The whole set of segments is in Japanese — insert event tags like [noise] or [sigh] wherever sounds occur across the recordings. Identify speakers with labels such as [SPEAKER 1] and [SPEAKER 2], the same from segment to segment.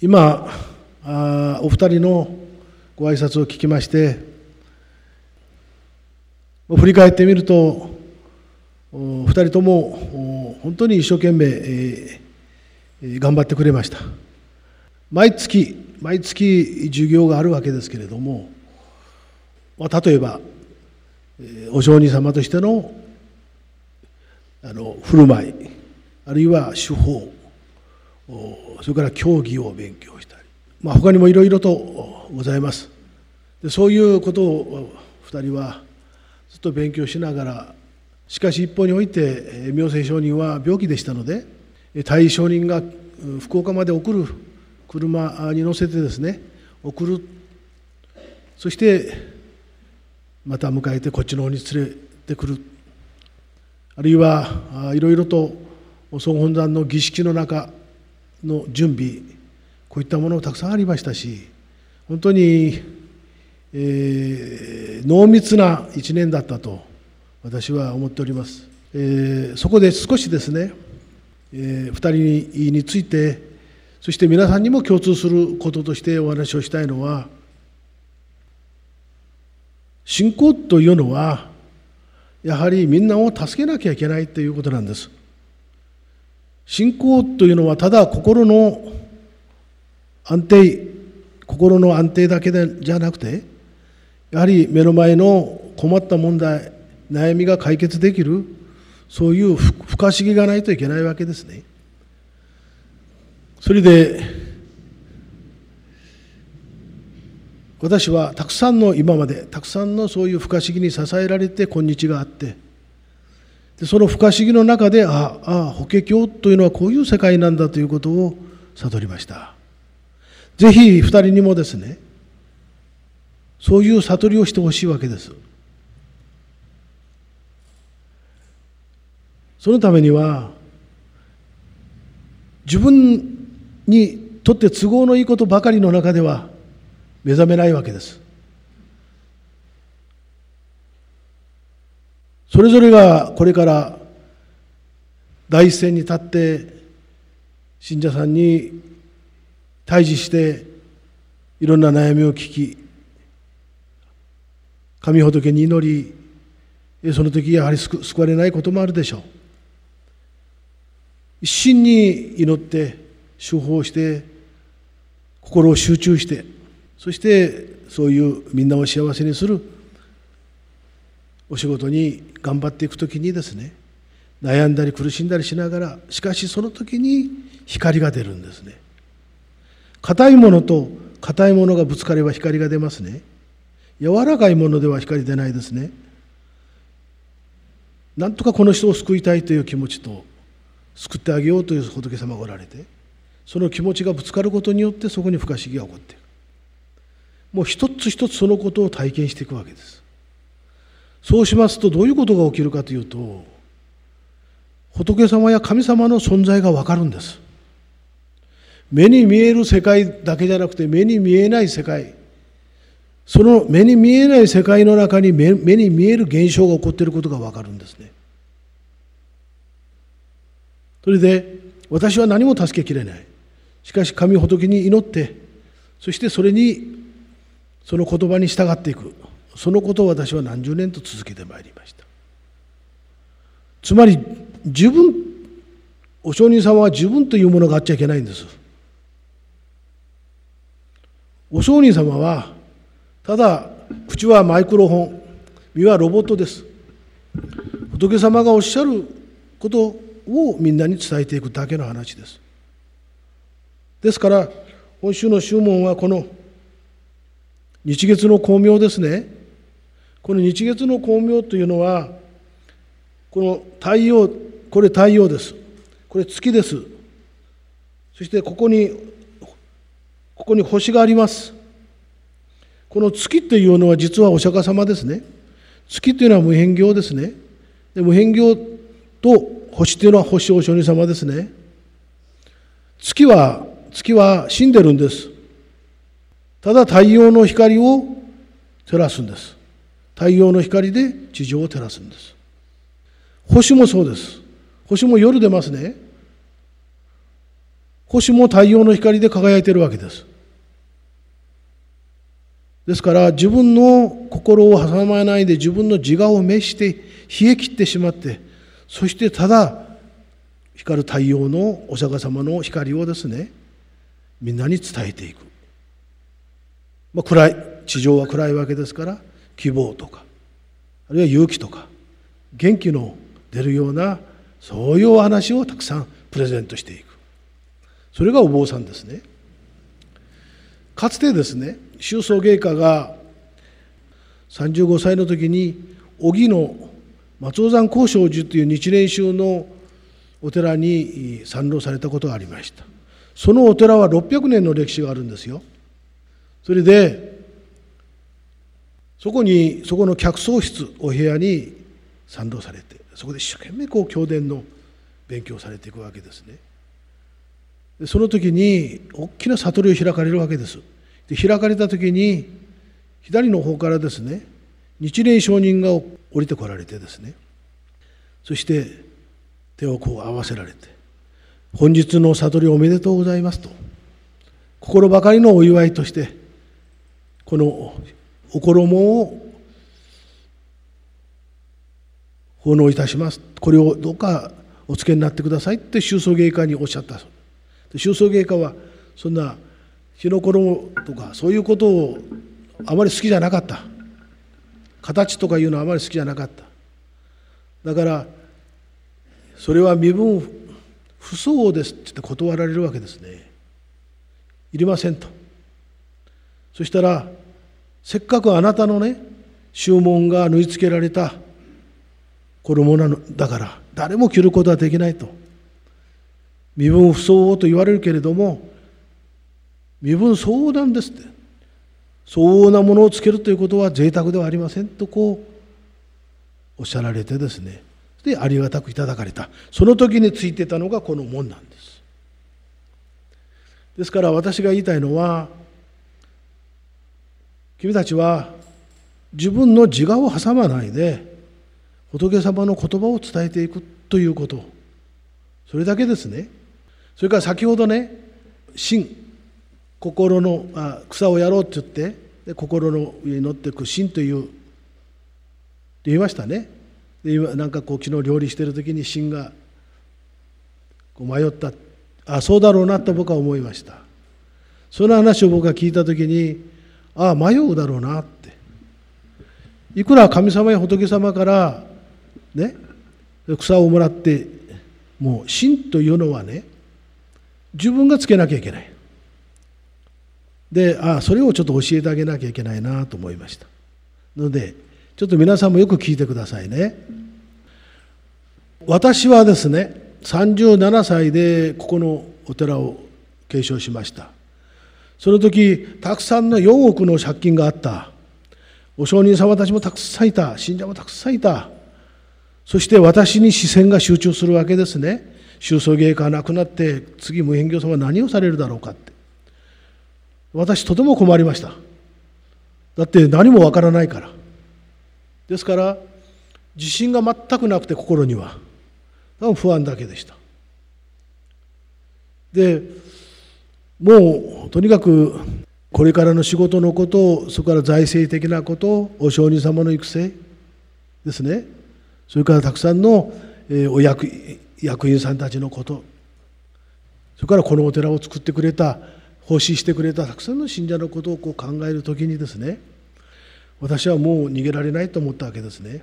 [SPEAKER 1] 今あお二人のご挨拶を聞きまして振り返ってみると二人とも本当に一生懸命、えー、頑張ってくれました。毎月毎月授業があるわけですけれども、まあ、例えばお上人様としてのあの振る舞いあるいは手法それから競技を勉強したり、まあ、他にもいろいろとございます。でそういうことを2人はずっと勉強しながらしかし一方において明星上人は病気でしたので大位上人が福岡まで送る車に乗せてですね送る。そしてまた迎えてこっちの方に連れてくる。あるいはいろいろと総本山の儀式の中の準備こういったものたくさんありましたし本当に、えー、濃密な一年だったと私は思っております、えー、そこで少しですね、えー、2人についてそして皆さんにも共通することとしてお話をしたいのは信仰というのはやはりみんなを助けなきゃいけないということなんです。信仰というのはただ心の安定心の安定だけでじゃなくてやはり目の前の困った問題悩みが解決できるそういう不可思議がないといけないわけですね。それで私はたくさんの今までたくさんのそういう不可思議に支えられて今日があってでその不可思議の中でああ法華経というのはこういう世界なんだということを悟りました。ぜひ二人にもですねそういう悟りをしてほしいわけです。そのためには自分にとって都合のいいことばかりの中では目覚めないわけです。それぞれがこれから第一線に立って信者さんに対峙していろんな悩みを聞き神仏に祈りその時やはり救われないこともあるでしょう。一心に祈って処方して心を集中してそしてそういうみんなを幸せにするお仕事に頑張っていく時にですね悩んだり苦しんだりしながらしかしその時に光が出るんですね。硬いものと硬いものがぶつかれば光が出ますね。柔らかいものでは光出ないですね。なんとかこの人を救いたいという気持ちと救ってあげようという仏様がおられてその気持ちがぶつかることによってそこに不可思議が起こっていく。もう一つ一つそのことを体験していくわけです。そうしますとどういうことが起きるかというと仏様や神様の存在がわかるんです。目に見える世界だけじゃなくて目に見えない世界。その目に見えない世界の中に目に見える現象が起こっていることがわかるんですね。それで私は何も助けきれない。しかし神仏に祈ってそしてそれにその言葉に従っていく。そのことを私は何十年と続けてまいりました。つまり自分お上人様は自分というものがあっちゃいけないんです。お上人様はただ口はマイクロフォン身はロボットです。仏様がおっしゃることをみんなに伝えていくだけの話です。ですから今週の宗門はこの日月の光明ですね。この日月の光明というのはこの太陽これ太陽です。これ月です。そしてここにここに星があります。この月というのは実はお釈迦様ですね。月というのは無変行ですね。で無変行と星というのは星お上人様ですね。月は月は死んでるんです。ただ太陽の光を照らすんです。太陽の光で地上を照らすんです。星もそうです。星も夜出ますね。星も太陽の光で輝いているわけです。ですから自分の心を挟まないで自分の自我を召して冷え切ってしまってそしてただ光る太陽のお釈迦様の光をですねみんなに伝えていく、まあ、暗い地上は暗いわけですから希望とかあるいは勇気とか元気の出るようなそういうお話をたくさんプレゼントしていく。それがお坊さんですね。かつてですね宗宗芸家が35歳の時に小木の松尾山高尚寺という日蓮宗のお寺に参籠されたことがありました。そのお寺は600年の歴史があるんですよ。それでそこにそこの客葬室お部屋に参籠されてそこで一生懸命こう経典の勉強されていくわけですね。でその時に大きな悟りを開かれるわけです。で開かれた時に左の方からですね日蓮上人が降りてこられてですねそして手をこう合わせられて「本日の悟りおめでとうございます」と心ばかりのお祝いとしてこのお衣を奉納いたします。これをどうかお付けになってくださいって宗祖芸家におっしゃった。宗祖芸家はそんな日の衣とかそういうことをあまり好きじゃなかった形とかいうのはあまり好きじゃなかっただからそれは身分不相応ですって言って断られるわけですねいりませんとそしたらせっかくあなたのね注文が縫い付けられた衣なのだから誰も着ることはできないと。身分不相応と言われるけれども身分相応なんですって。相応なものをつけるということは贅沢ではありませんとこうおっしゃられてですね。でありがたくいただかれた。その時についてたのがこの門なんです。ですから私が言いたいのは君たちは自分の自我を挟まないで仏様の言葉を伝えていくということ。それだけですね。それから先ほどね心心のあ草をやろうって言ってで心の上に乗っていく心という言いましたね。で今なんかこう昨日料理してる時に心が迷った。あそうだろうなと僕は思いました。その話を僕が聞いた時にああ迷うだろうなって。いくら神様や仏様からね草をもらってもう心というのはね自分がつけなきゃいけない。でああそれをちょっと教えてあげなきゃいけないなと思いました。のでちょっと皆さんもよく聞いてくださいね。私はですね37歳でここのお寺を継承しました。その時たくさんの4億の借金があった。お上人様たちもたくさんいた。信者もたくさんいた。そして私に視線が集中するわけですね。宗祖芸がなくなって次無辺業様は何をされるだろうかって。私とても困りました。だって何もわからないから。ですから自信が全くなくて心には。多分不安だけでした。でもうとにかくこれからの仕事のことをそれから財政的なことお上人様の育成ですね。それからたくさんのお役役員さんたちのこと。それからこのお寺を作ってくれた奉仕してくれたたくさんの信者のことをこう考える時にですね私はもう逃げられないと思ったわけですね。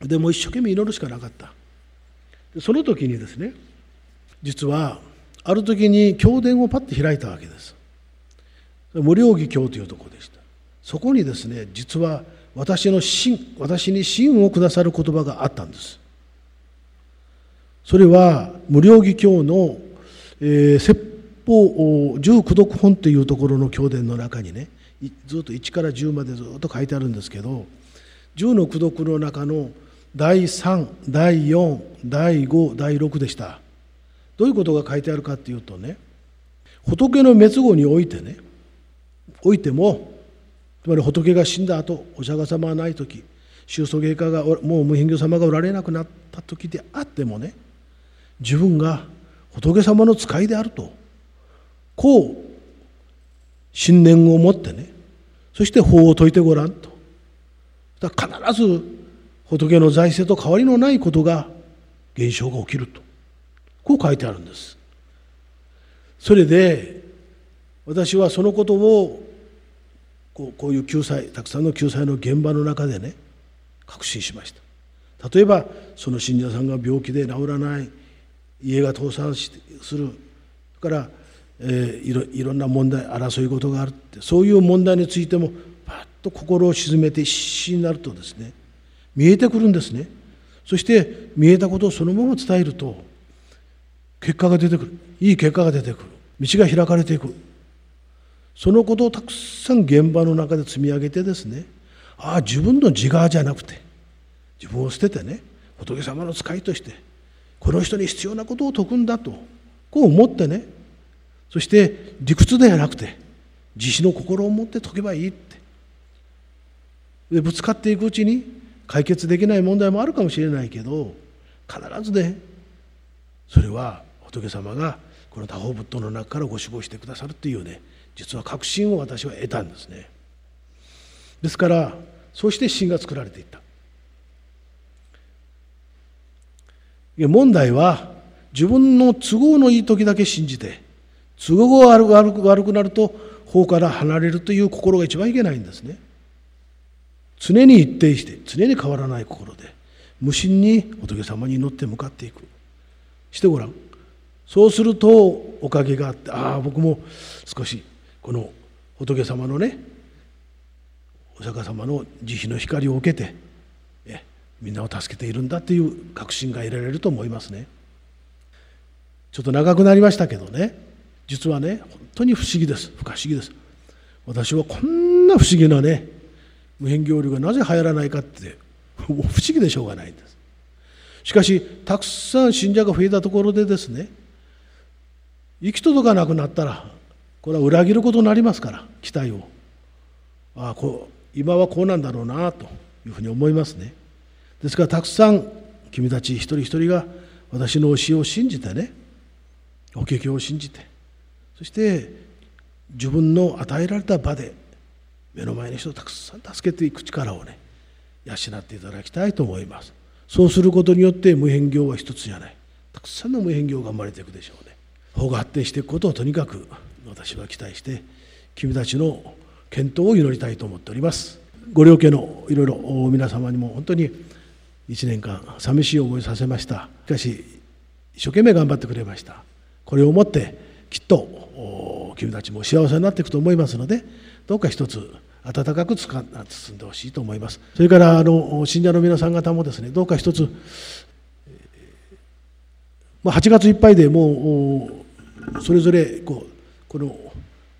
[SPEAKER 1] でも一生懸命祈るしかなかった。その時にですね実はある時に経典をパッと開いたわけです。無料義経というところでした。そこにですね実は私の心私に心をくださる言葉があったんです。それは無料義経の、えー、説法十九読本というところの経典の中にねずっと1から10までずっと書いてあるんですけど十の功読の中の第3第4第5第6でした。どういうことが書いてあるかっていうとね仏の滅後においてねおいてもつまり仏が死んだ後お釈迦様がない時宗祖芸家がもう無辺業様がおられなくなった時であってもね自分が仏様の使いであるとこう信念を持ってねそして法を説いてごらんと。だ必ず仏の財政と変わりのないことが現象が起きると。こう書いてあるんです。それで私はそのことをこうこういう救済たくさんの救済の現場の中でね確信しました。例えばその信者さんが病気で治らない家が倒産する。それからえー、いろいろんな問題争い事があるってそういう問題についてもパッと心を沈めて必死になるとですね見えてくるんですね。そして見えたことをそのまま伝えると結果が出てくる。いい結果が出てくる。道が開かれていくそのことをたくさん現場の中で積み上げてですねああ自分の自我じゃなくて自分を捨ててね仏様の使いとしてこの人に必要なことを説くんだとこう思ってねそして理屈ではなくて自死の心を持って解けばいいってでぶつかっていくうちに解決できない問題もあるかもしれないけど必ずねそれは仏様がこの多宝仏塔の中からご死亡してくださるっていうね実は確信を私は得たんですね。ですからそうして神が作られていった。問題は自分の都合のいい時だけ信じて都合が悪く悪くなると法から離れるという心が一番いけないんですね。常に一定して常に変わらない心で無心に仏様に祈って向かっていく。してごらん。そうするとおかげがあってああ僕も少しこの仏様のねお釈迦様の慈悲の光を受けてえみんなを助けているんだっていう確信が得られると思いますね。ちょっと長くなりましたけどね実はね本当に不思議です。不可思議です。私はこんな不思議なね無変行流がなぜ流行らないかって [laughs] 不思議でしょうがないんです。しかしたくさん信者が増えたところでですね行き届かなくなったらこれは裏切ることになりますから期待を。ああこう今はこうなんだろうなというふうに思いますね。ですからたくさん君たち一人一人が私の教えを信じてねお経験を信じてそして自分の与えられた場で目の前の人をたくさん助けていく力をね養っていただきたいと思います。そうすることによって無変業は一つじゃない。たくさんの無変業が生まれていくでしょうね。法が発展していくことをとにかく私は期待して君たちの健闘を祈りたいと思っております。ご両家のいろいろ皆様にも本当に1年間寂しい思いさせました。しかし一生懸命頑張ってくれました。これをもってきっと君たちも幸せになっていくと思いますのでどうか一つ温かく包んでほしいと思います。それからあの信者の皆さん方もですねどうか一つ、まあ、8月いっぱいでもうそれぞれこうこの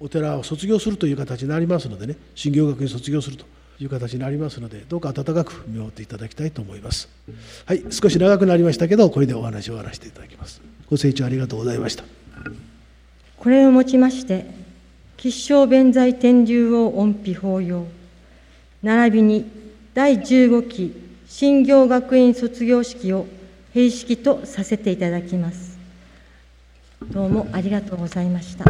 [SPEAKER 1] お寺を卒業するという形になりますのでね新行学に卒業するという形になりますのでどうか温かく見守っていただきたいと思います。はい少し長くなりましたけどこれでお話を終わらせていただきます。ご清聴ありがとうございました。
[SPEAKER 2] これをもちまして、吉祥弁財天竜王恩庇法要、並びに第15期新行学院卒業式を閉式とさせていただきます。どうもありがとうございました。